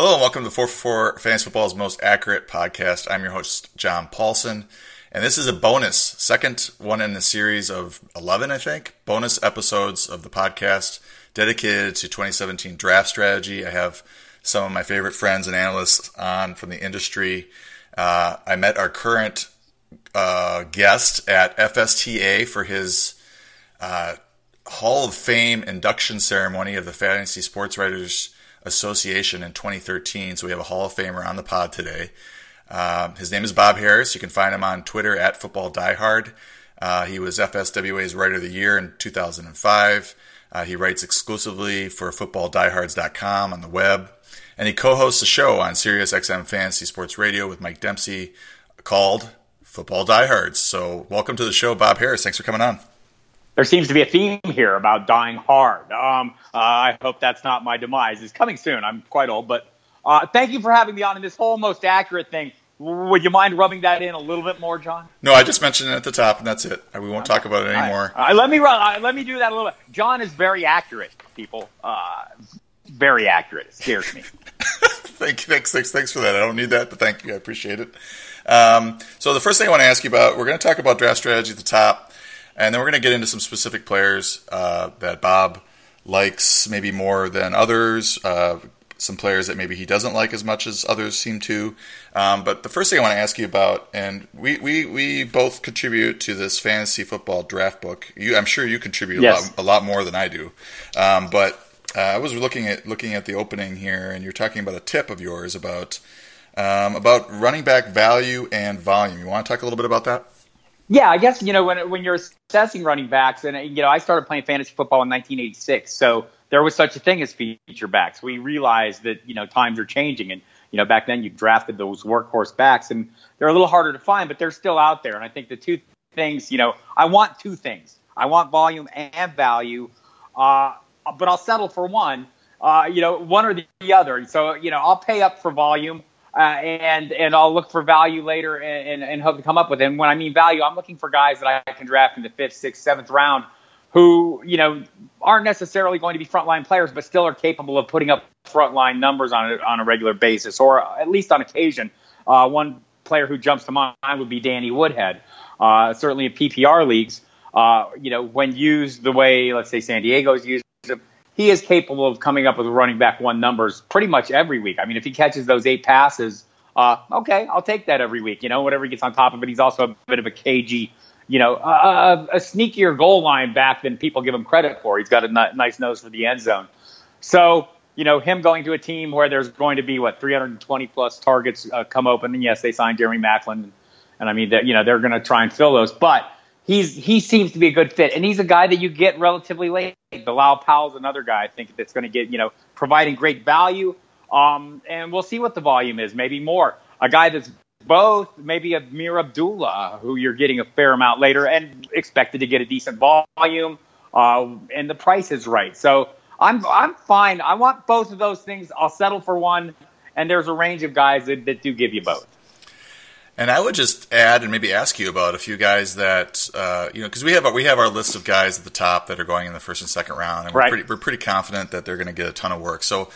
Hello and welcome to 4for4 Fantasy Football's most accurate podcast. I'm your host, John Paulsen, and this is a bonus, second one in the series of 11, I think, bonus episodes of the podcast dedicated to 2017 draft strategy. I have some of my favorite friends and analysts on from the industry. Uh, I met our current uh, guest at FSTA for his uh, Hall of Fame induction ceremony of the Fantasy Sports Writers Association in 2013. So we have a Hall of Famer on the pod today. Uh, his name is Bob Harris. You can find him on Twitter at Football Diehard. Uh, he was FSWA's Writer of the Year in 2005. Uh, he writes exclusively for FootballDiehards.com on the web, and he co-hosts a show on SiriusXM Fantasy Sports Radio with Mike Dempsey called Football Diehards. So, welcome to the show, Bob Harris. Thanks for coming on there seems to be a theme here about dying hard. Um, uh, I hope that's not my demise. It's coming soon. I'm quite old, but uh, thank you for having me on. in this whole most accurate thing, would you mind rubbing that in a little bit more, John? No, I just mentioned it at the top, and that's it. We won't talk about it anymore. Right. let me run. let me do that a little bit. John is very accurate, people. Uh, very accurate. It scares me. thank you. Thanks, thanks, thanks for that. I don't need that, but thank you. I appreciate it. Um, so the first thing I want to ask you about, we're going to talk about draft strategy at the top. And then we're going to get into some specific players uh, that Bob likes maybe more than others, uh, some players that maybe he doesn't like as much as others seem to. Um, but the first thing I want to ask you about, and we, we, we both contribute to this fantasy football draft book. You, I'm sure you contribute yes. a, lot, a lot more than I do. Um, but uh, I was looking at looking at the opening here, and you're talking about a tip of yours about um, about running back value and volume. You want to talk a little bit about that? Yeah, I guess you know when when you're assessing running backs, and you know I started playing fantasy football in 1986, so there was such a thing as feature backs. We realized that you know times are changing, and you know back then you drafted those workhorse backs, and they're a little harder to find, but they're still out there. And I think the two things, you know, I want two things. I want volume and value, uh, but I'll settle for one. Uh, you know, one or the other. So you know, I'll pay up for volume uh, and and I'll look for value later and, and, and hope to come up with it. And when I mean value, I'm looking for guys that I can draft in the fifth, sixth, seventh round who, you know, aren't necessarily going to be frontline players, but still are capable of putting up frontline numbers on a, on a regular basis, or at least on occasion. Uh, one player who jumps to mind would be Danny Woodhead. Uh, certainly in PPR leagues, uh, you know, when used the way, let's say, San Diego's used he is capable of coming up with running back one numbers pretty much every week. I mean, if he catches those eight passes, uh, okay, I'll take that every week. You know, whatever he gets on top of it, he's also a bit of a cagey, you know, a, a sneakier goal line back than people give him credit for. He's got a n- nice nose for the end zone. So, you know, him going to a team where there's going to be what 320 plus targets uh, come open, and yes, they signed Jeremy Maclin, and I mean, you know, they're going to try and fill those, but he's he seems to be a good fit, and he's a guy that you get relatively late. Bilal Powell's another guy I think that's going to get you know providing great value. Um, and we'll see what the volume is. Maybe more. A guy that's both, maybe Ameer Abdullah, who you're getting a fair amount later, and expected to get a decent volume, uh, and the price is right. So I'm I'm fine. I want both of those things. I'll settle for one, and there's a range of guys that, that do give you both. And I would just add and maybe ask you about a few guys that uh, you know because we have our, we have our list of guys at the top that are going in the first and second round, and we're pretty we're pretty confident that they're going to get a ton of work. So,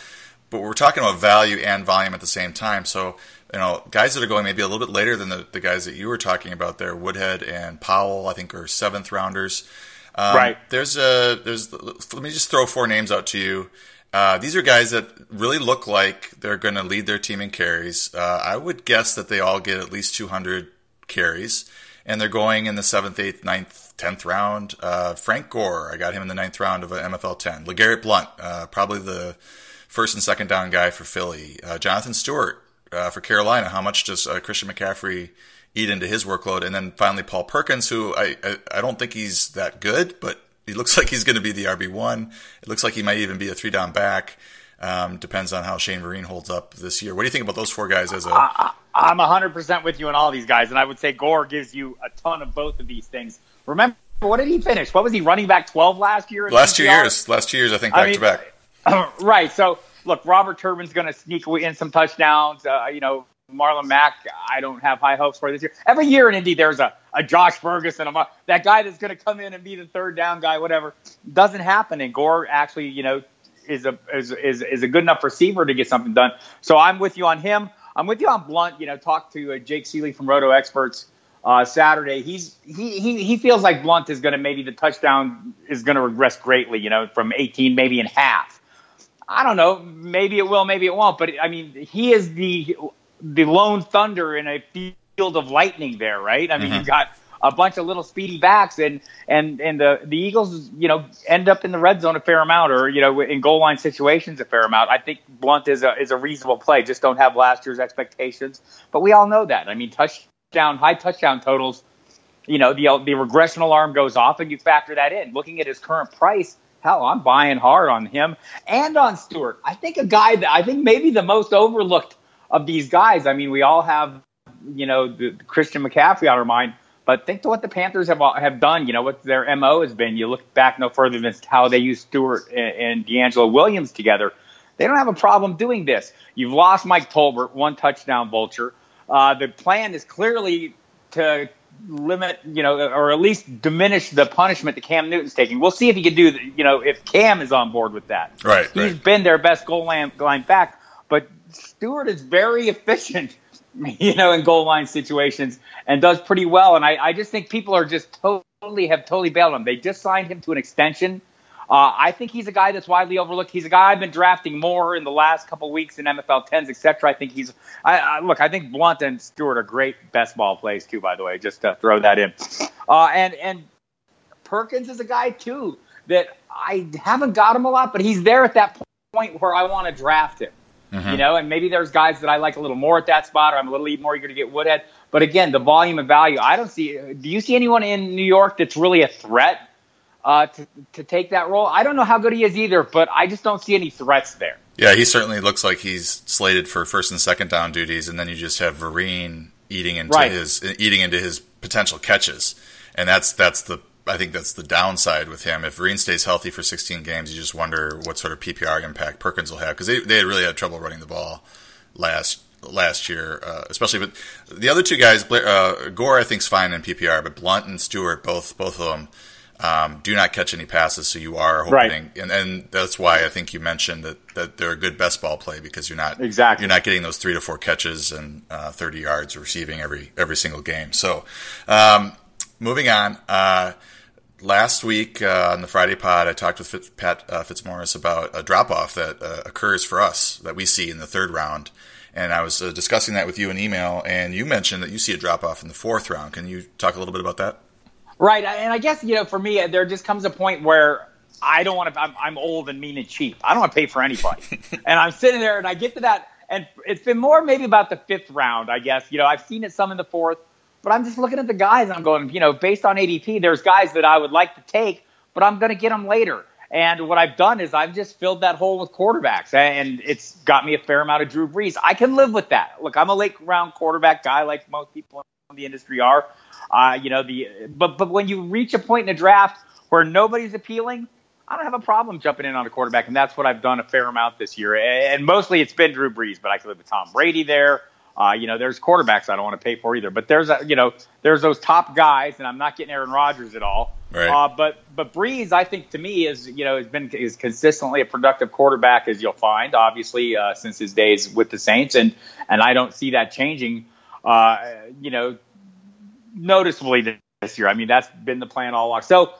but we're talking about value and volume at the same time. So, you know, guys that are going maybe a little bit later than the, the guys that you were talking about there, Woodhead and Powell, I think are seventh rounders. Um, right. There's a there's let me just throw four names out to you. Uh, these are guys that really look like they're going to lead their team in carries. Uh, I would guess that they all get at least 200 carries, and they're going in the seventh, eighth, ninth, tenth round. Uh, Frank Gore, I got him in the ninth round of an MFL 10. LeGarrette Blount, uh, probably the first and second down guy for Philly. Uh, Jonathan Stewart for Carolina. How much does Christian McCaffrey eat into his workload? And then finally Paul Perkins, who I, I, I don't think he's that good, but he looks like he's going to be the RB one. It looks like he might even be a three down back. Um, depends on how Shane Vereen holds up this year. What do you think about those four guys as a? I, I'm 100% with you on all these guys, and I would say Gore gives you a ton of both of these things. Remember, what did he finish? What was he running back 12 last year? Last two years. Last two years, I think, back I mean, to back. right. So, look, Robert Turbin's going to sneak in some touchdowns. Uh, you know, Marlon Mack, I don't have high hopes for this year. Every year in Indy, there's a, a Josh Ferguson, a, that guy that's going to come in and be the third down guy, whatever. Doesn't happen. And Gore actually, you know, is a is, is, is a good enough receiver to get something done. So I'm with you on him. I'm with you on Blount. You know, talk to uh, Jake Ciely from Roto Experts uh, Saturday. He's he, he he feels like Blount is going to maybe the touchdown is going to regress greatly. You know, from 18 maybe in half. I don't know. Maybe it will, maybe it won't. But I mean, he is the the lone thunder in a field of lightning. There, right? I mean, mm-hmm. you've got a bunch of little speedy backs, and and and the the Eagles, you know, end up in the red zone a fair amount, or you know, in goal line situations a fair amount. I think Blount is a is a reasonable play. Just don't have last year's expectations, but we all know that. I mean, touchdown, high touchdown totals. You know, the the regression alarm goes off, and you factor that in. Looking at his current price, hell, I'm buying hard on him and on Stewart. I think a guy that I think maybe the most overlooked of these guys. I mean, we all have, you know, the, the Christian McCaffrey on our mind. But think to what the Panthers have have done. You know what their mo has been. You look back no further than how they used Stewart and, and DeAngelo Williams together. They don't have a problem doing this. You've lost Mike Tolbert, one touchdown vulture. Uh, the plan is clearly to limit, you know, or at least diminish the punishment that Cam Newton's taking. We'll see if he can do, you know, if Cam is on board with that. Right. He's right. been their best goal line, line back, Stewart is very efficient you know, in goal line situations and does pretty well. And I, I just think people are just totally have totally bailed him. They just signed him to an extension. Uh, I think he's a guy that's widely overlooked. He's a guy I've been drafting more in the last couple weeks in MFL 10s, etc. I think he's. I, I, look, I think Blount and Stewart are great best ball plays too. By the way, just to throw that in. Uh, and and Perkins is a guy too that I haven't got him a lot, but he's there at that point where I want to draft him. Mm-hmm. You know, and maybe there's guys that I like a little more at that spot, or I'm a little more eager to get Woodhead. But again, the volume of value, I don't see. Do you see anyone in New York that's really a threat uh, to to take that role? I don't know how good he is either, but I just don't see any threats there. Yeah, he certainly looks like he's slated for first and second down duties, and then you just have Vereen eating into right. his eating into his potential catches, and that's that's the I think that's the downside with him. If Vereen stays healthy for 16 games, you just wonder what sort of PPR impact Perkins will have because they they really had trouble running the ball last last year, uh, especially. But the other two guys, uh, Gore, I think is fine in PPR, but Blount and Stewart, both both of them. Um, do not catch any passes, so you are hoping, right. and, and that's why I think you mentioned that, that they're a good best ball play because you're not exactly you're not getting those three to four catches and uh, 30 yards receiving every every single game. So, um, moving on. Last week uh, on the Friday pod, I talked with Fitz, Pat uh, Fitzmaurice about a drop off that uh, occurs for us that we see in the third round. And I was uh, discussing that with you in email, and you mentioned that you see a drop off in the fourth round. Can you talk a little bit about that? Right. And I guess, you know, for me, there just comes a point where I don't want to, I'm, I'm old and mean and cheap. I don't want to pay for anybody. and I'm sitting there and I get to that. And it's been more maybe about the fifth round, I guess. You know, I've seen it some in the fourth but I'm just looking at the guys. I'm going, you know, based on ADP, there's guys that I would like to take, but I'm going to get them later. And what I've done is I've just filled that hole with quarterbacks, and it's got me a fair amount of Drew Brees. I can live with that. Look, I'm a late round quarterback guy, like most people in the industry are. Uh, you know, the but but when you reach a point in a draft where nobody's appealing, I don't have a problem jumping in on a quarterback, and that's what I've done a fair amount this year. And mostly it's been Drew Brees, but I can live with Tom Brady there. Uh, you know, there's quarterbacks I don't want to pay for either, but there's a, you know, there's those top guys, and I'm not getting Aaron Rodgers at all. Right. Uh, but but Brees, I think to me is you know has been is consistently a productive quarterback as you'll find, obviously uh, since his days with the Saints, and and I don't see that changing. Uh, you know, noticeably this year. I mean, that's been the plan all along. So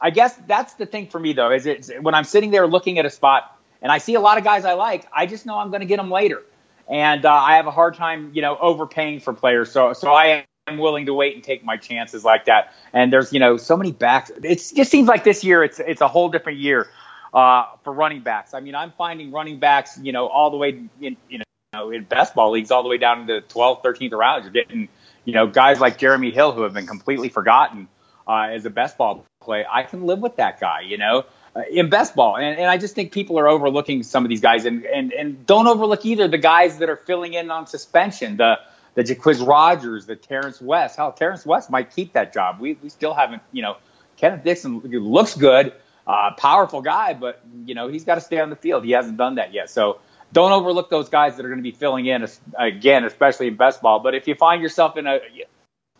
I guess that's the thing for me though, is it when I'm sitting there looking at a spot and I see a lot of guys I like, I just know I'm going to get them later and uh, I have a hard time, you know, overpaying for players. So so I am willing to wait and take my chances like that. And there's you know so many backs. It just seems like this year it's it's a whole different year uh, for running backs. I mean, I'm finding running backs, you know, all the way in you know in best ball leagues all the way down to the 12th, 13th rounds. You're getting you know guys like Jeremy Hill who have been completely forgotten uh, as a best ball play. I can live with that guy, you know in best ball. And, and I just think people are overlooking some of these guys, and, and and don't overlook either the guys that are filling in on suspension. The the Jacquizz Rodgers, the Terrence West. Hell, Terrence West might keep that job. We we still haven't, you know, Kenneth Dixon looks good, uh, powerful guy, but you know he's got to stay on the field. He hasn't done that yet. So don't overlook those guys that are going to be filling in again, especially in best ball. But if you find yourself in a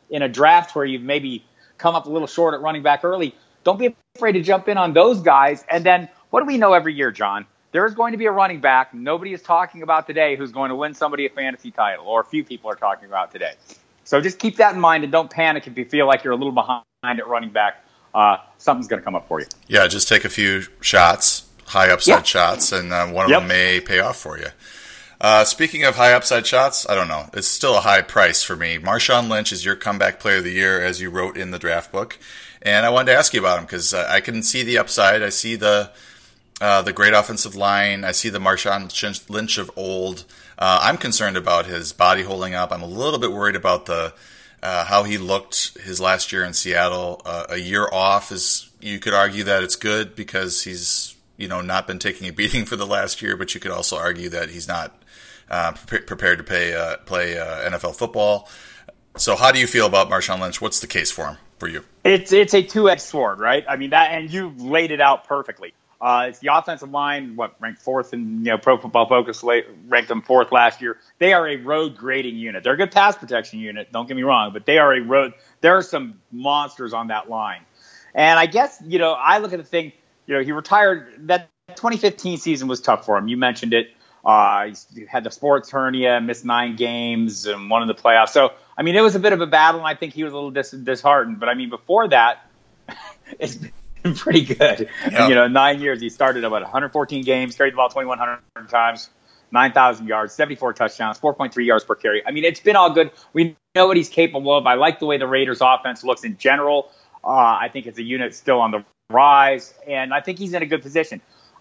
in a draft where you've maybe come up a little short at running back early, don't be afraid to jump in on those guys. And then what do we know every year, John? there's going to be a running back nobody is talking about today who's going to win somebody a fantasy title, or a few people are talking about today. So just keep that in mind and don't panic if you feel like you're a little behind at running back. Uh, something's going to come up for you. Yeah, just take a few shots, high upside Yeah. shots, and uh, one of Yep. them may pay off for you. Uh, speaking of high upside shots, I don't know. It's still a high price for me. Marshawn Lynch is your comeback player of the year, as you wrote in the draft book. And I wanted to ask you about him because uh, I can see the upside. I see the uh, the great offensive line. I see the Marshawn Lynch of old. Uh, I'm concerned about his body holding up. I'm a little bit worried about the uh, how he looked his last year in Seattle. Uh, a year off is you could argue that it's good because he's you know not been taking a beating for the last year, but you could also argue that he's not uh, pre- prepared to pay, play NFL football. So how do you feel about Marshawn Lynch? What's the case for him for you? It's it's a two edged sword, right? I mean that, and you laid it out perfectly. Uh, it's the offensive line, what ranked fourth in you know Pro Football Focus la- ranked them fourth last year. They are a road grading unit. They're a good pass protection unit. Don't get me wrong, but they are a road. There are some monsters on that line, and I guess you know I look at the thing. You know, he retired. That 2015 season was tough for him. You mentioned it. Uh, he had the sports hernia, missed nine games, and one in the playoffs. So, I mean, it was a bit of a battle, and I think he was a little dis- disheartened. But I mean, before that, it's been pretty good. Yeah. You know, nine years. He started about 114 games, carried the ball 2,100 times, 9,000 yards, 74 touchdowns, 4.3 yards per carry. I mean, it's been all good. We know what he's capable of. I like the way the Raiders' offense looks in general. Uh, I think it's a unit still on the rise, and I think he's in a good position.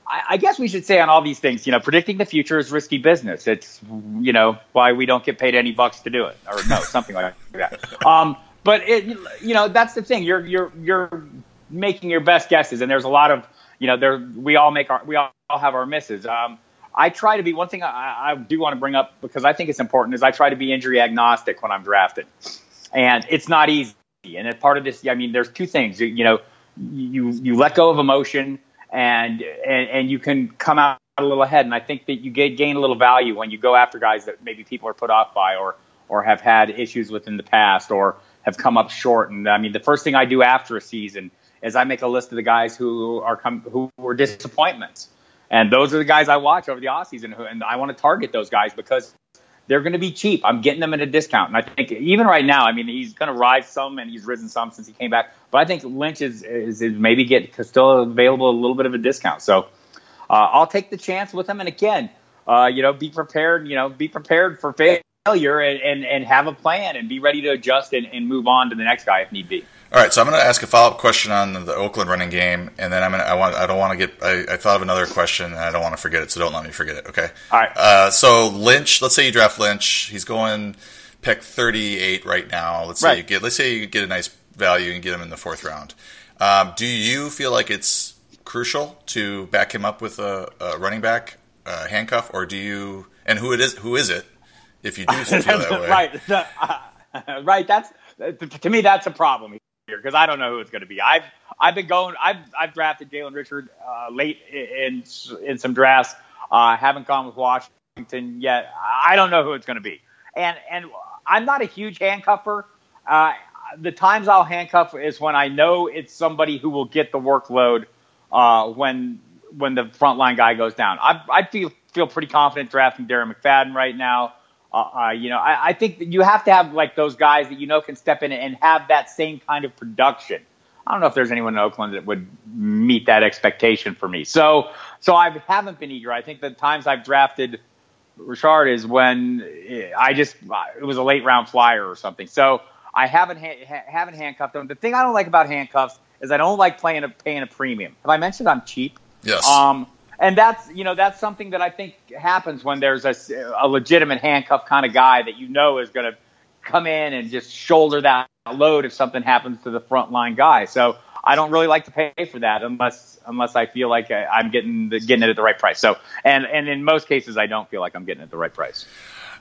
I, guess we should say on all these things, you know, predicting the future is risky business. It's, you know, why we don't get paid any bucks to do it, or no, something like that. Um, but it, you know, that's the thing. You're you're you're making your best guesses, and there's a lot of, you know, there we all make our we all have our misses. Um, I try to be one thing I, I do want to bring up because I think it's important is I try to be injury agnostic when I'm drafted, and it's not easy. And part of this, I mean, there's two things. You, you know, you you let go of emotion, and and and you can come out a little ahead. And I think that you get, gain a little value when you go after guys that maybe people are put off by, or or have had issues with in the past, or have come up short. And I mean, the first thing I do after a season is I make a list of the guys who are come who were disappointments. And those are the guys I watch over the offseason, who- and I want to target those guys because they're going to be cheap. I'm getting them at a discount. And I think even right now, I mean, he's going to rise some and he's risen some since he came back. But I think Lynch is, is, is maybe get still available a little bit of a discount. So uh, I'll take the chance with him. And again, uh, you know, be prepared, you know, be prepared for failure and, and, and have a plan and be ready to adjust and, and move on to the next guy if need be. All right, so I'm going to ask a follow up question on the Oakland running game, and then I'm going to. I want. I don't want to get. I, I thought of another question, and I don't want to forget it, so don't let me forget it. Okay. All right. Uh, so Lynch, let's say you draft Lynch. He's going pick 38 right now. Let's say you get. Let's say you get a nice value and get him in the fourth round. Um, do you feel like it's crucial to back him up with a, a running back uh, handcuff, or do you? And who it is? Who is it? If you do feel that way, right. Uh, right. That's to me. That's a problem here because I don't know who it's going to be. I've I've been going. I've I've drafted Jalen Richard uh, late in in some drafts. Uh, haven't gone with Washington yet. I don't know who it's going to be. And and I'm not a huge handcuffer. Uh, the times I'll handcuff is when I know it's somebody who will get the workload uh, when when the frontline guy goes down. I I feel feel pretty confident drafting Darren McFadden right now. Uh, uh, you know, I, I think that you have to have like those guys that you know can step in and have that same kind of production. I don't know if there's anyone in Oakland that would meet that expectation for me. So, so I haven't been eager. I think the times I've drafted Richard is when I just it was a late round flyer or something. So I haven't ha- haven't handcuffed them. The thing I don't like about handcuffs is I don't like playing a paying a premium. Have I mentioned I'm cheap? Yes. Um, and that's you know that's something that I think happens when there's a, a legitimate handcuff kind of guy that you know is going to come in and just shoulder that load if something happens to the front line guy. So I don't really like to pay for that unless unless I feel like I, I'm getting the, getting it at the right price. So and and in most cases I don't feel like I'm getting it at the right price.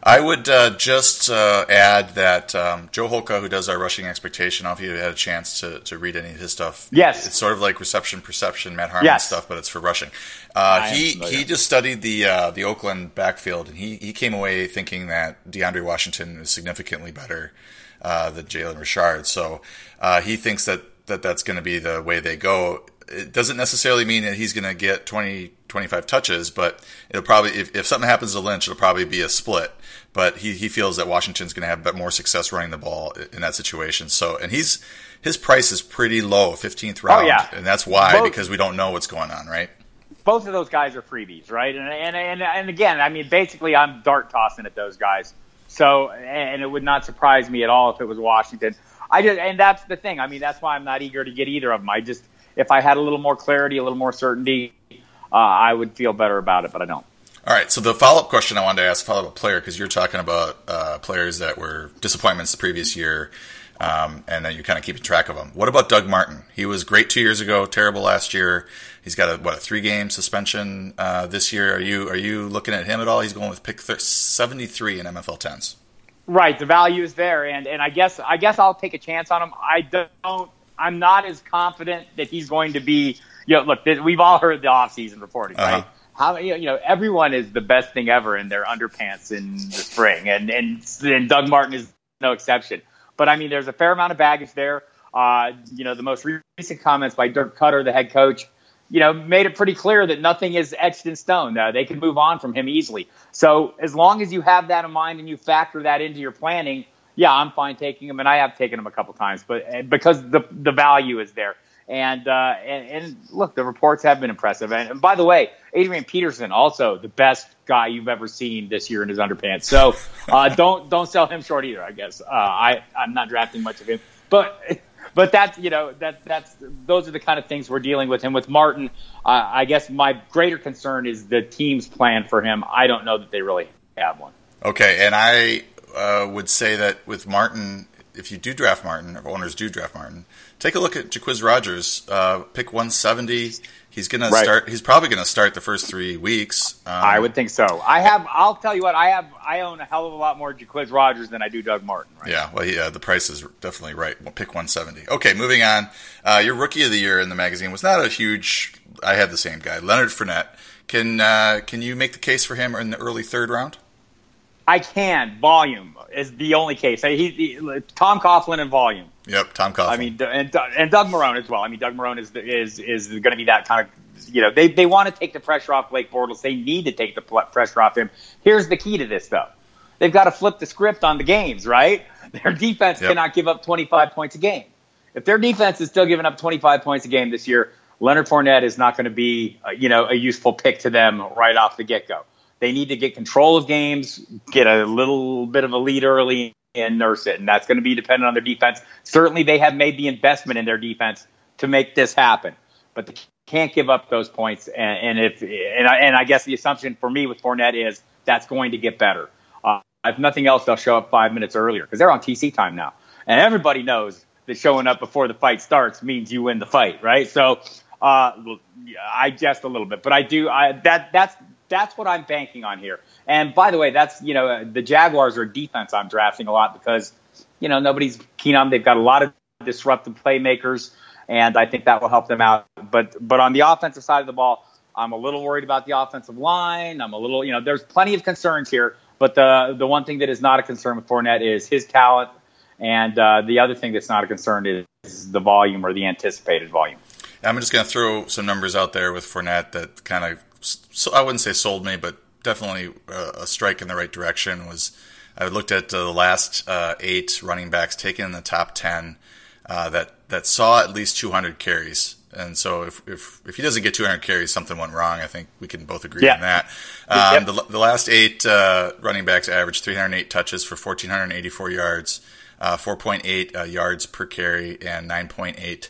I would uh, just uh, add that um, Joe Holka, who does our rushing expectation, I don't know if you had a chance to, to read any of his stuff. Yes. It's sort of like reception perception, Matt Harmon Yes. stuff, but it's for rushing. Uh, he he just studied the uh, the Oakland backfield, and he, he came away thinking that DeAndre Washington is significantly better uh, than Jalen Richard. So uh, he thinks that, that that's going to be the way they go. it doesn't necessarily mean that he's going to get 20, 25 touches, but it'll probably, if, if something happens to Lynch, it'll probably be a split. But he, he feels that Washington's going to have more success running the ball in that situation. So, and he's, his price is pretty low, 15th round. Oh, yeah. And that's why, Both- because we don't know what's going on, right? both of those guys are freebies, right? And and and, and again, I mean, basically, I'm dart tossing at those guys. So, and it would not surprise me at all if it was Washington. I just, and that's the thing. I mean, that's why I'm not eager to get either of them. I just, if I had a little more clarity, a little more certainty, uh, I would feel better about it, but I don't. All right. So the follow up question I wanted to ask, follow up player, because you're talking about uh, players that were disappointments the previous year, um, and then you're kind of keeping track of them. What about Doug Martin? He was great two years ago, terrible last year. He's got a what a three game suspension uh, this year. Are you are you looking at him at all? He's going with pick thir- 73 in MFL tens. Right, the value is there, and and I guess I guess I'll take a chance on him. I don't. I'm not as confident that he's going to be. You know, look, we've all heard the offseason reporting, right? How you know everyone is the best thing ever in their underpants in the spring, and and, and Doug Martin is no exception. But I mean, there's a fair amount of baggage there. Uh, you know, the most recent comments by Dirk Koetter, the head coach, you know, made it pretty clear that nothing is etched in stone. Uh, they can move on from him easily. So as long as you have that in mind and you factor that into your planning, yeah, I'm fine taking him, and I have taken him a couple times, but uh, because the the value is there. And, uh, and and look, the reports have been impressive. And, and by the way, Adrian Peterson also the best guy you've ever seen this year in his underpants. So uh, don't don't sell him short either. I guess uh, I I'm not drafting much of him, but but that's you know that that's those are the kind of things we're dealing with. And with Martin, uh, I guess my greater concern is the team's plan for him. I don't know that they really have one. Okay, and I uh, would say that with Martin, if you do draft Martin, or owners do draft Martin, take a look at Jacquizz Rodgers. Uh, pick 170. He's gonna Right. start. He's probably gonna start the first three weeks. Um, I would think so. I have. I'll tell you what. I have. I own a hell of a lot more Jacquizz Rodgers than I do Doug Martin. Right? Yeah, well, yeah, the price is definitely right. We'll pick 170. Okay, moving on. Uh, your rookie of the year in the magazine was not a huge. I had the same guy, Leonard Fournette. Can uh, can you make the case for him in the early third round? I can. Volume is the only case. He, he, Tom Coughlin and volume. Yep, Tom Coughlin. I mean, and, and Doug Marrone as well. I mean, Doug Marrone is is is going to be that kind of. You know, they they want to take the pressure off Blake Bortles. They need to take the pressure off him. Here's the key to this, though. They've got to flip the script on the games, right? Their defense Yep. cannot give up 25 points a game. If their defense is still giving up 25 points a game this year, Leonard Fournette is not going to be, uh, you know, a useful pick to them right off the get go. They need to get control of games, get a little bit of a lead early, and nurse it. And that's going to be dependent on their defense. Certainly, they have made the investment in their defense to make this happen, but they can't give up those points. And, and if and I, and I guess the assumption for me with Fournette is that's going to get better. Uh, if nothing else, they'll show up five minutes earlier because they're on TC time now, and everybody knows that showing up before the fight starts means you win the fight, right? So. Uh, I jest a little bit, but I do. I that that's that's what I'm banking on here. And by the way, that's you know the Jaguars are defense I'm drafting a lot because you know nobody's keen on. They've got a lot of disruptive playmakers, and I think that will help them out. But but on the offensive side of the ball, I'm a little worried about the offensive line. I'm a little you know there's plenty of concerns here, but the the one thing that is not a concern with Fournette is his talent, and uh, the other thing that's not a concern is the volume or the anticipated volume. I'm just going to throw some numbers out there with Fournette that kind of, so I wouldn't say sold me, but definitely a strike in the right direction. Was I looked at the last uh, eight running backs taken in the top ten uh, that that saw at least 200 carries. And so if, if, if he doesn't get 200 carries, something went wrong. I think we can both agree Yeah. on that. Um, Yep. the, the last eight uh, running backs averaged 308 touches for 1,484 yards, uh, 4.8 uh, yards per carry, and 9.8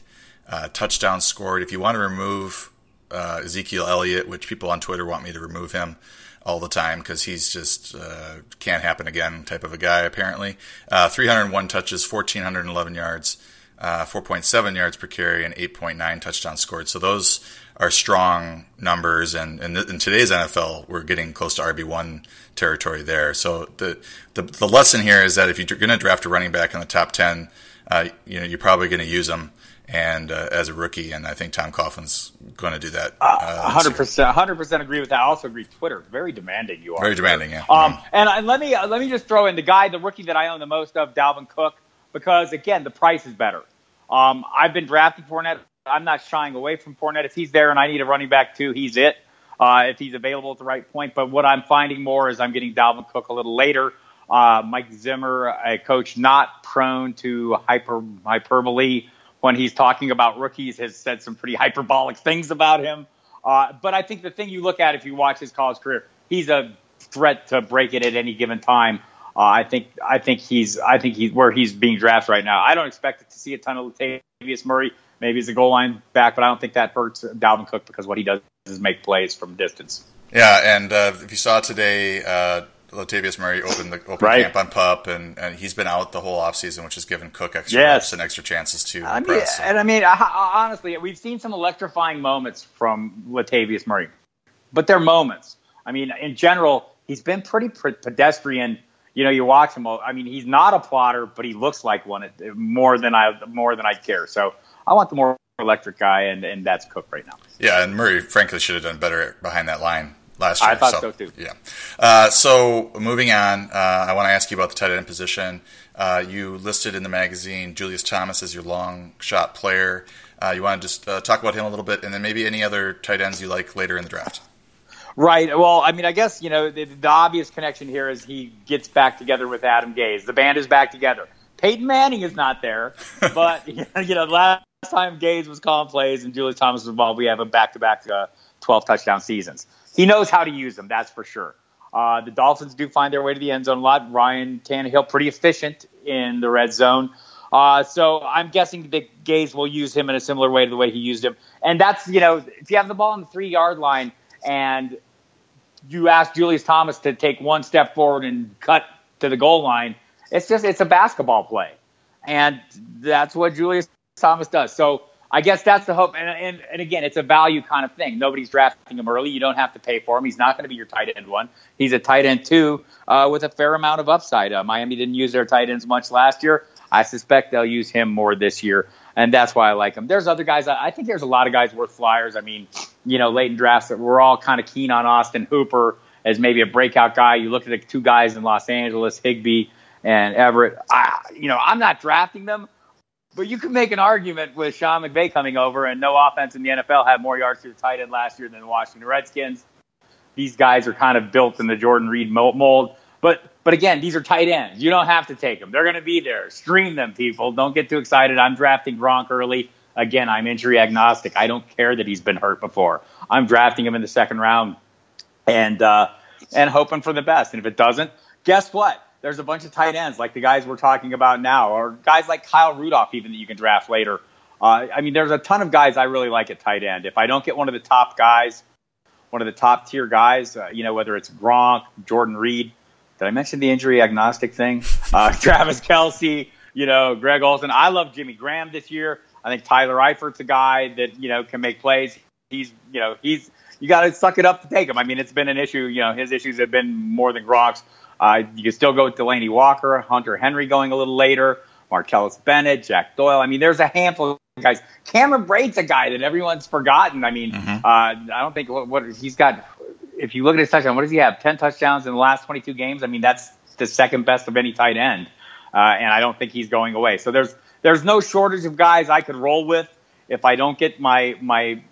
uh, touchdowns scored. If you want to remove uh, Ezekiel Elliott, which people on Twitter want me to remove him all the time because he's just uh, can't happen again type of a guy, apparently. Uh, 301 touches, 1,411 yards, uh, 4.7 yards per carry, and 8.9 touchdowns scored. So those are strong numbers. And, in today's NFL, we're getting close to RB1 territory there. So the, the, the lesson here is that if you're going to draft a running back in the top 10, uh, you know, you're probably going to use them and uh, as a rookie, and I think Tom Coughlin's going to do that. uh, Hundred percent, hundred percent agree with that. I also agree. Twitter, very demanding. You are Very demanding, yeah. Um, and I, let me uh, let me just throw in the guy, the rookie that I own the most of, Dalvin Cook, because again, the price is better. Um, I've been drafting Fournette I'm not shying away from Fournette. If he's there and I need a running back too, he's it. Uh, if he's available at the right point. But what I'm finding more is I'm getting Dalvin Cook a little later. Uh, Mike Zimmer, a coach not prone to hyper hyperbole when he's talking about rookies, has said some pretty hyperbolic things about him. Uh, but I think the thing you look at if you watch his college career, he's a threat to break it at any given time. Uh, I think I think he's I think he's where he's being drafted right now. I don't expect to see a ton of Latavius Murray. Maybe he's a goal line back, but I don't think that hurts Dalvin Cook because what he does is make plays from distance. Yeah, and uh, if you saw today, uh, Latavius Murray opened the open right. camp on pup, and, and he's been out the whole offseason, which has given Cook extra yes. reps and extra chances to I impress. Mean, and I mean, uh, honestly, we've seen some electrifying moments from Latavius Murray, but they're moments. I mean, in general, he's been pretty pedestrian. You know, you watch him. I mean, he's not a plotter, but he looks like one more than I more than I care. So I want the more electric guy, and, and that's Cook right now. Yeah, and Murray, frankly, should have done better behind that line last year. I thought so, so too. Yeah. Uh, so moving on, uh, I want to ask you about the tight end position. Uh, you listed in the magazine Julius Thomas as your long shot player. Uh, you want to just uh, talk about him a little bit, and then maybe any other tight ends you like later in the draft. Right. Well, I mean, I guess you know the, the obvious connection here is he gets back together with Adam Gase. The band is back together. Peyton Manning is not there, but you know, last time Gase was calling plays and Julius Thomas was involved, we have a back-to-back uh, 12 touchdown seasons he knows how to use them. That's for sure. Uh, the Dolphins do find their way to the end zone a lot. Ryan Tannehill pretty efficient in the red zone. Uh, so I'm guessing that Gase will use him in a similar way to the way he used him. And that's, you know, if you have the ball on the three yard line and you ask Julius Thomas to take one step forward and cut to the goal line, it's just, it's a basketball play. And that's what Julius Thomas does. So I guess that's the hope. And, and, and again, it's a value kind of thing. Nobody's drafting him early. You don't have to pay for him. He's not going to be your tight end one. He's a tight end two uh, with a fair amount of upside. Uh, Miami didn't use their tight ends much last year. I suspect they'll use him more this year, and that's why I like him. There's other guys. I think there's a lot of guys worth flyers. I mean, you know, late in drafts that we're all kind of keen on Austin Hooper as maybe a breakout guy. You look at the two guys in Los Angeles, Higbee and Everett. I, you know, I'm not drafting them but you could make an argument with Sean McVay coming over and no offense in the NFL had more yards to the tight end last year than the Washington Redskins. These guys are kind of built in the Jordan Reed mold. But but again, these are tight ends. You don't have to take them. They're going to be there. Stream them, people. Don't get too excited. I'm drafting Gronk early. Again, I'm injury agnostic. I don't care that he's been hurt before. I'm drafting him in the second round and uh, and hoping for the best. And if it doesn't, guess what? There's a bunch of tight ends like the guys we're talking about now, or guys like Kyle Rudolph even that you can draft later. Uh, I mean, there's a ton of guys I really like at tight end. If I don't get one of the top guys, one of the top tier guys, uh, you know, whether it's Gronk, Jordan Reed, did I mention the injury agnostic thing? Uh, Travis Kelce, you know, Greg Olsen. I love Jimmy Graham this year. I think Tyler Eifert's a guy that you know can make plays. He's you know he's you got to suck it up to take him. I mean, it's been an issue. You know, his issues have been more than Gronk's. Uh, you can still go with Delanie Walker, Hunter Henry going a little later, Martellus Bennett, Jack Doyle. I mean, there's a handful of guys. Cameron Brate's a guy that everyone's forgotten. I mean, mm-hmm. uh, I don't think what, what he's got. If you look at his touchdown, what does he have? Ten touchdowns in the last 22 games. I mean, that's the second best of any tight end, uh, and I don't think he's going away. So there's there's no shortage of guys I could roll with if I don't get my my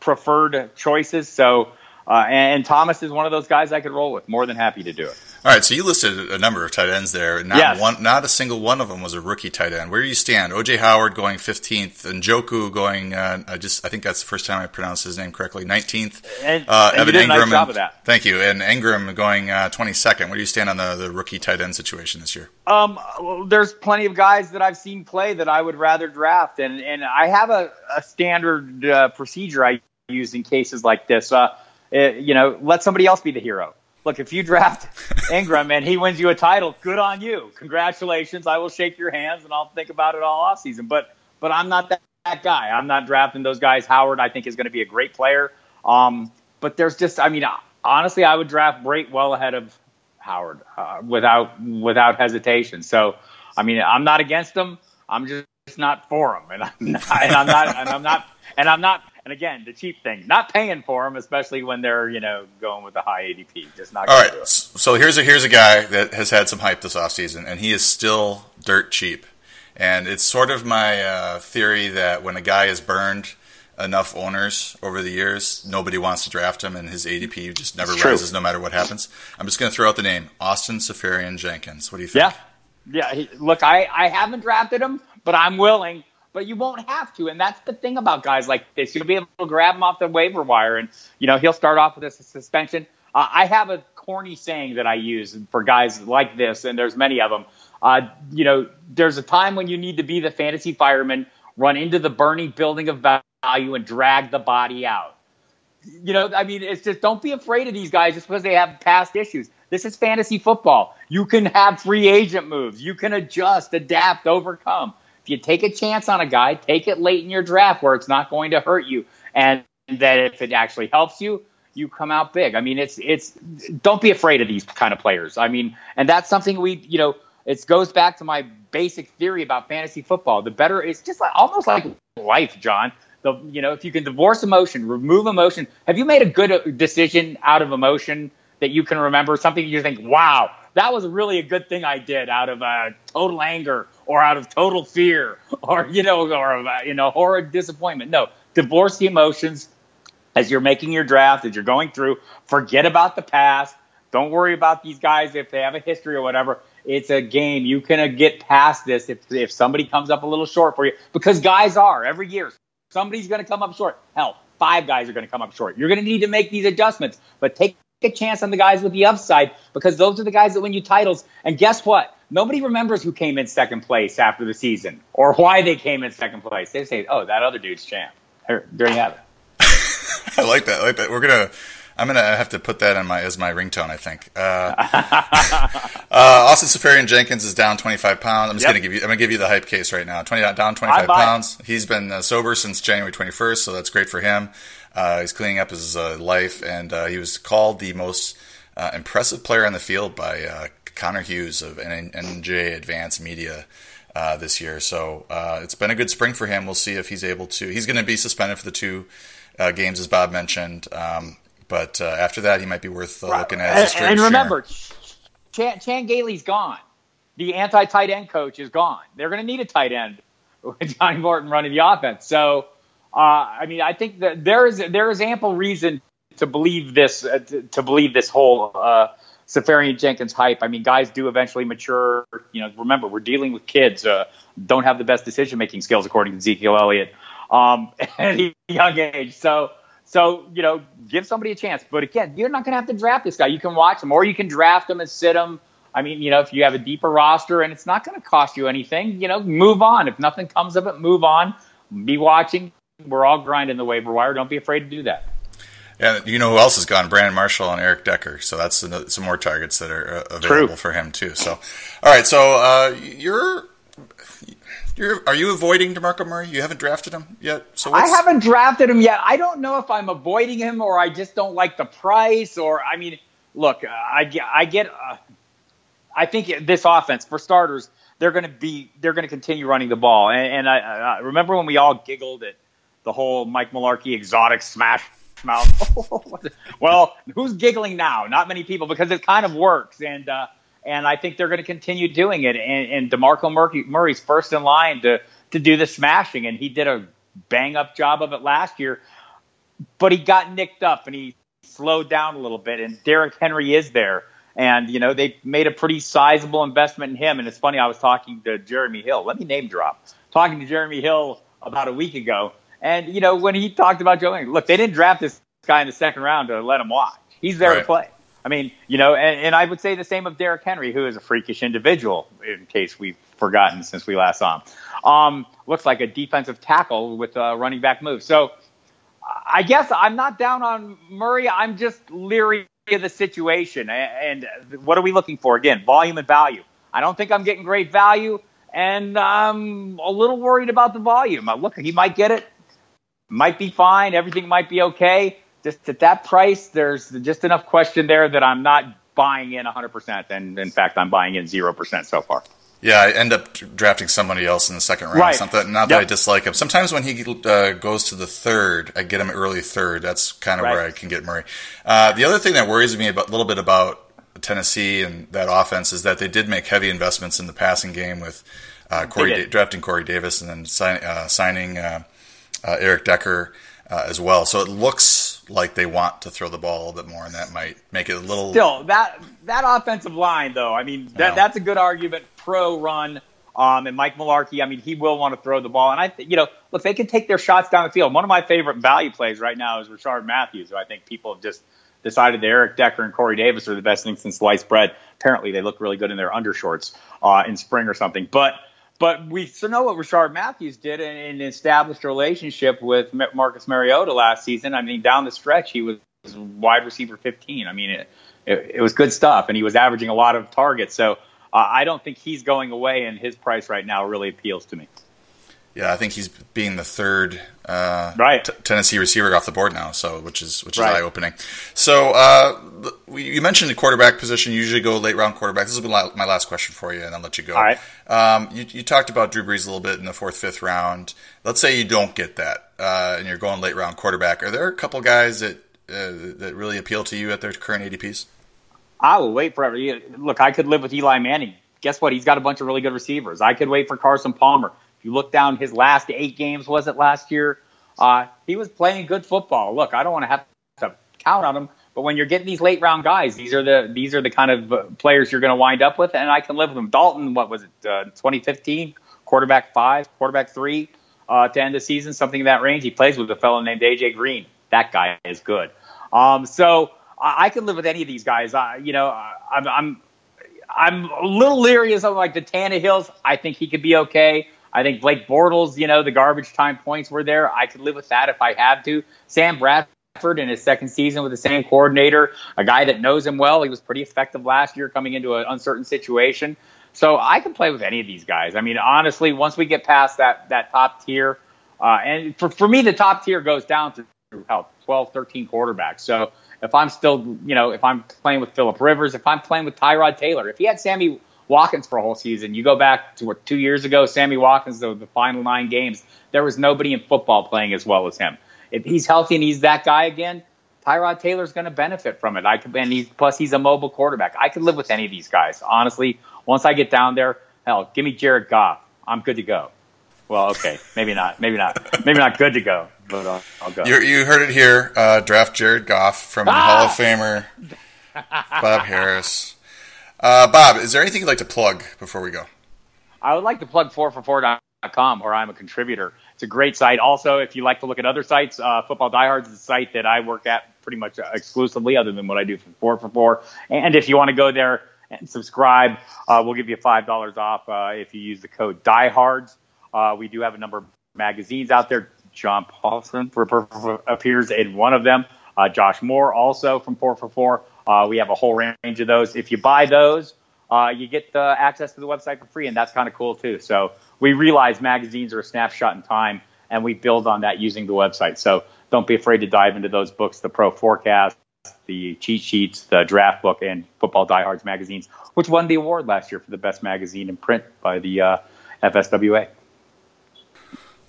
preferred choices. So, uh, and, and Thomas is one of those guys I could roll with. More than happy to do it. All right, so you listed a number of tight ends there. Not yes. one, not a single one of them was a rookie tight end. Where do you stand? OJ Howard going 15th, and Njoku going. Uh, I just I think that's the first time I pronounced his name correctly. 19th. And, uh, and Evan you did Engram. A nice job of that. Thank you. And Engram going uh, 22nd. Where do you stand on the, the rookie tight end situation this year? Um, well, there's plenty of guys that I've seen play that I would rather draft, and and I have a, a standard uh, procedure I use in cases like this. Uh, it, you know, let somebody else be the hero look, if you draft Engram and he wins you a title, good on you. Congratulations. I will shake your hands and I'll think about it all off season. But but I'm not that, that guy. I'm not drafting those guys. Howard, I think, is going to be a great player. Um, but there's just, I mean, honestly, I would draft Brate well ahead of Howard uh, without without hesitation. So, I mean, I'm not against him. I'm just not for him, and I'm not, and I'm not, and I'm not, and I'm not and again, the cheap thing, not paying for them, especially when they're you know going with a high ADP. Just not. All right. So here's a here's a guy that has had some hype this offseason, and he is still dirt cheap. And it's sort of my uh, theory that when a guy is burned enough owners over the years, nobody wants to draft him, and his ADP just never rises no matter what happens. I'm just going to throw out the name Austin Seferian Jenkins. What do you think? Yeah, yeah. He, look, I I haven't drafted him, but I'm willing. But you won't have to, and that's the thing about guys like this. You'll be able to grab him off the waiver wire, and you know he'll start off with a suspension. Uh, I have a corny saying that I use for guys like this, and there's many of them. Uh, you know, there's a time when you need to be the fantasy fireman, run into the burning building of value, and drag the body out. You know, I mean, it's just don't be afraid of these guys just because they have past issues. This is fantasy football. You can have free agent moves. You can adjust, adapt, overcome. If you take a chance on a guy, take it late in your draft where it's not going to hurt you. And that if it actually helps you, you come out big. I mean, it's it's don't be afraid of these kind of players. I mean, and that's something we, you know, it goes back to my basic theory about fantasy football. The better it's just like, almost like life, John. The you know, if you can divorce emotion, remove emotion. Have you made a good uh, decision out of emotion that you can remember? Something you think, wow, that was really a good thing I did out of uh, total anger or out of total fear or you know or uh, you know horrid disappointment. No, divorce the emotions as you're making your draft, as you're going through. Forget about the past. Don't worry about these guys if they have a history or whatever. It's a game. You can uh, get past this if if somebody comes up a little short for you because guys are every year. Somebody's going to come up short. Hell, five guys are going to come up short. You're going to need to make these adjustments, but take a chance on the guys with the upside because those are the guys that win you titles. And guess what? Nobody remembers who came in second place after the season or why they came in second place. They say, "Oh, that other dude's champ." There, there you have it. I like that. I like that. We're gonna I'm gonna have to put that on my as my ringtone. I think. Uh, uh, Austin Seferian Jenkins is down 25 pounds. I'm just yep. gonna give you. I'm gonna give you the hype case right now. 20 down 25 pounds. He's been uh, sober since January 21st, so that's great for him. Uh, he's cleaning up his uh, life, and uh, he was called the most impressive player on the field by Connor Hughes of NJ Advanced Media. this year, so it's been a good spring for him. We'll see if he's able to. He's going to be suspended for the two games, as Bob mentioned. Um, but uh, after that, he might be worth uh, looking at. As a and, and remember, Chan, Chan Gailey's gone. The anti-tight end coach is gone. They're going to need a tight end with Johnny Morton running the offense. So, uh, I mean, I think that there is there is ample reason to believe this uh, to, to, believe this whole uh, Seferian Jenkins hype. I mean, guys do eventually mature. You know, remember we're dealing with kids. Uh, don't have the best decision making skills according to Ezekiel Elliott um, at a young age. So so, you know, give somebody a chance. But again, you're not going to have to draft this guy. You can watch him or you can draft him and sit him. I mean, you know, if you have a deeper roster and it's not going to cost you anything, you know, move on. If nothing comes of it, move on. Be watching. We're all grinding the waiver wire. Don't be afraid to do that. Yeah, you know who else has gone? Brandon Marshall and Eric Decker. So that's some more targets that are uh, available True. for him too. So, all right. So uh, you're you're, are you avoiding Demarco Murray? You haven't drafted him yet. So I haven't drafted him yet. I don't know if I'm avoiding him or I just don't like the price. Or I mean, look, I get, I get. Uh, I think this offense, for starters, they're going to be they're going to continue running the ball. And, and I, I, remember when we all giggled at the whole Mike Mularkey exotic smash mouth. well, who's giggling now? Not many people because it kind of works. And uh, and I think they're going to continue doing it. And, and Demarco Murray, Murray's first in line to to do the smashing, and he did a bang up job of it last year. But he got nicked up and he slowed down a little bit. And Derrick Henry is there, and you know they made a pretty sizable investment in him. And it's funny, I was talking to Jeremy Hill. Let me name drop. Talking to Jeremy Hill about a week ago, and you know when he talked about Joe, look, they didn't draft this guy in the second round to let him watch. He's there right. to play. I mean, you know, and, and I would say the same of Derrick Henry, who is a freakish individual, in case we've forgotten since we last saw him. Um, looks like a defensive tackle with a running back move. So I guess I'm not down on Murray. I'm just leery of the situation. And what are we looking for? Again, volume and value. I don't think I'm getting great value, and I'm a little worried about the volume. Look, he might get it, might be fine, everything might be okay just at that price, there's just enough question there that I'm not buying in 100%. And in fact, I'm buying in 0% so far. Yeah, I end up drafting somebody else in the second round. Right. Not not that yep. I dislike him. Sometimes when he uh, goes to the third, I get him early third. That's kind of right. where I can get Murray. Uh, the other thing that worries me a little bit about Tennessee and that offense is that they did make heavy investments in the passing game with uh, Corey da- drafting Corey Davis and then sign, uh, signing uh, Eric Decker uh, as well. So it looks like they want to throw the ball a little bit more, and that might make it a little. Still, that that offensive line, though, I mean, that, that's a good argument pro run. Um, and Mike Mularkey, I mean, he will want to throw the ball. And I, you know, look, they can take their shots down the field. One of my favorite value plays right now is Rishard Matthews, who I think people have just decided that Eric Decker and Corey Davis are the best things since sliced bread. Apparently, they look really good in their undershorts uh, in spring or something. But but we know what Rishard Matthews did and, established a relationship with Marcus Mariota last season. I mean, down the stretch, he was wide receiver 15. I mean, it, it, it was good stuff, and he was averaging a lot of targets. So uh, I don't think he's going away, and his price right now really appeals to me. Yeah, I think he's being the third uh, right. T- Tennessee receiver off the board now, so which is which is right. eye opening. So uh, you mentioned the quarterback position. You usually go late round quarterback. This will be my last question for you, and then let you go. All right. Um, you, you, talked about Drew Brees a little bit in the fourth, fifth round. Let's say you don't get that, uh, and you're going late round quarterback. Are there a couple guys that uh, that really appeal to you at their current ADPs? I will wait forever. Look, I could live with Eli Manning. Guess what? He's got a bunch of really good receivers. I could wait for Carson Palmer you look down his last eight games, was it last year? Uh, he was playing good football. Look, I don't want to have to count on him, but when you're getting these late round guys, these are the these are the kind of uh, players you're going to wind up with, and I can live with them. Dalton, what was it, uh, 2015, quarterback five, quarterback three uh, to end the season, something in that range. He plays with a fellow named AJ Green. That guy is good. Um, so I, I can live with any of these guys. I, you know, I'm, I'm I'm a little leery of like the Tannehills. I think he could be okay. I think Blake Bortles, you know, the garbage time points were there. I could live with that if I had to. Sam Bradford in his second season with the same coordinator, a guy that knows him well. He was pretty effective last year coming into an uncertain situation. So I can play with any of these guys. I mean, honestly, once we get past that that top tier, uh, and for, for me, the top tier goes down to how 12, 13 quarterbacks. So if I'm still, you know, if I'm playing with Philip Rivers, if I'm playing with Tyrod Taylor, if he had Sammy Watkins for a whole season. You go back to what two years ago, Sammy Watkins, the, the final nine games, there was nobody in football playing as well as him. If he's healthy and he's that guy again, Tyrod Taylor's going to benefit from it. I could, and he's plus he's a mobile quarterback. I could live with any of these guys. Honestly, once I get down there, hell, give me Jared Goff. I'm good to go. Well, okay, maybe not, maybe not, maybe not good to go, but uh, I'll go. you you heard it here. Uh, draft Jared Goff from ah! Hall of Famer Bob Harris. Uh, Bob, is there anything you'd like to plug before we go? I would like to plug 4for4.com, where I'm a contributor. It's a great site. Also, if you like to look at other sites, uh, Football Diehards is a site that I work at pretty much exclusively, other than what I do for 4for4. And if you want to go there and subscribe, uh, we'll give you $5 off uh, if you use the code DieHards. Uh, we do have a number of magazines out there. John Paulsen appears in one of them. Uh, Josh Moore also from 4for4. Uh, we have a whole range of those. If you buy those, uh, you get the access to the website for free, and that's kind of cool too. So we realize magazines are a snapshot in time, and we build on that using the website. So don't be afraid to dive into those books, the Pro Forecast, the cheat sheets, the draft book, and Football Diehards magazines, which won the award last year for the best magazine in print by the uh, FSWA.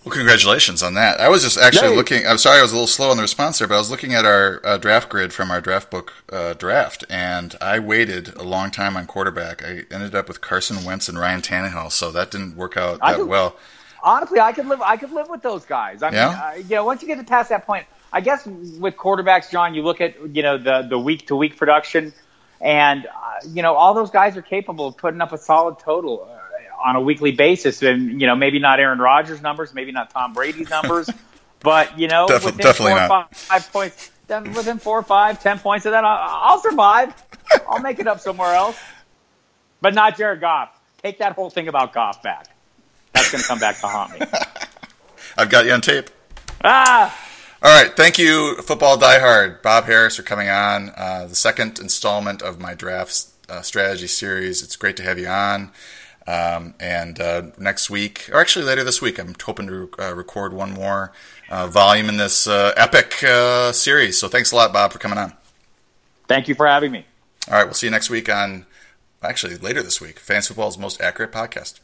Well, congratulations on that. I was just actually Yay. looking. I'm sorry, I was a little slow on the response there, but I was looking at our uh, draft grid from our draft book uh, draft, and I waited a long time on quarterback. I ended up with Carson Wentz and Ryan Tannehill, so that didn't work out that could, well. Honestly, I could live. I could live with those guys. I yeah? mean, uh, you know, once you get to past that point, I guess with quarterbacks, John, you look at you know the the week to week production, and uh, you know all those guys are capable of putting up a solid total on a weekly basis. And, you know, maybe not Aaron Rodgers' numbers, maybe not Tom Brady's numbers, but, you know, within definitely four not. five points, then within four or five, ten points of that, I'll, I'll survive. I'll make it up somewhere else. But not Jared Goff. Take that whole thing about Goff back. That's going to come back to haunt me. I've got you on tape. Ah! All right. Thank you, Football Diehard. Bob Harris for coming on. Uh, the second installment of my draft uh, strategy series. It's great to have you on. Um, and uh, next week, or actually later this week, I'm hoping to uh, record one more uh, volume in this uh, epic uh, series. So thanks a lot, Bob, for coming on. Thank you for having me. All right, we'll see you next week on, actually later this week, Fans Football's most accurate podcast.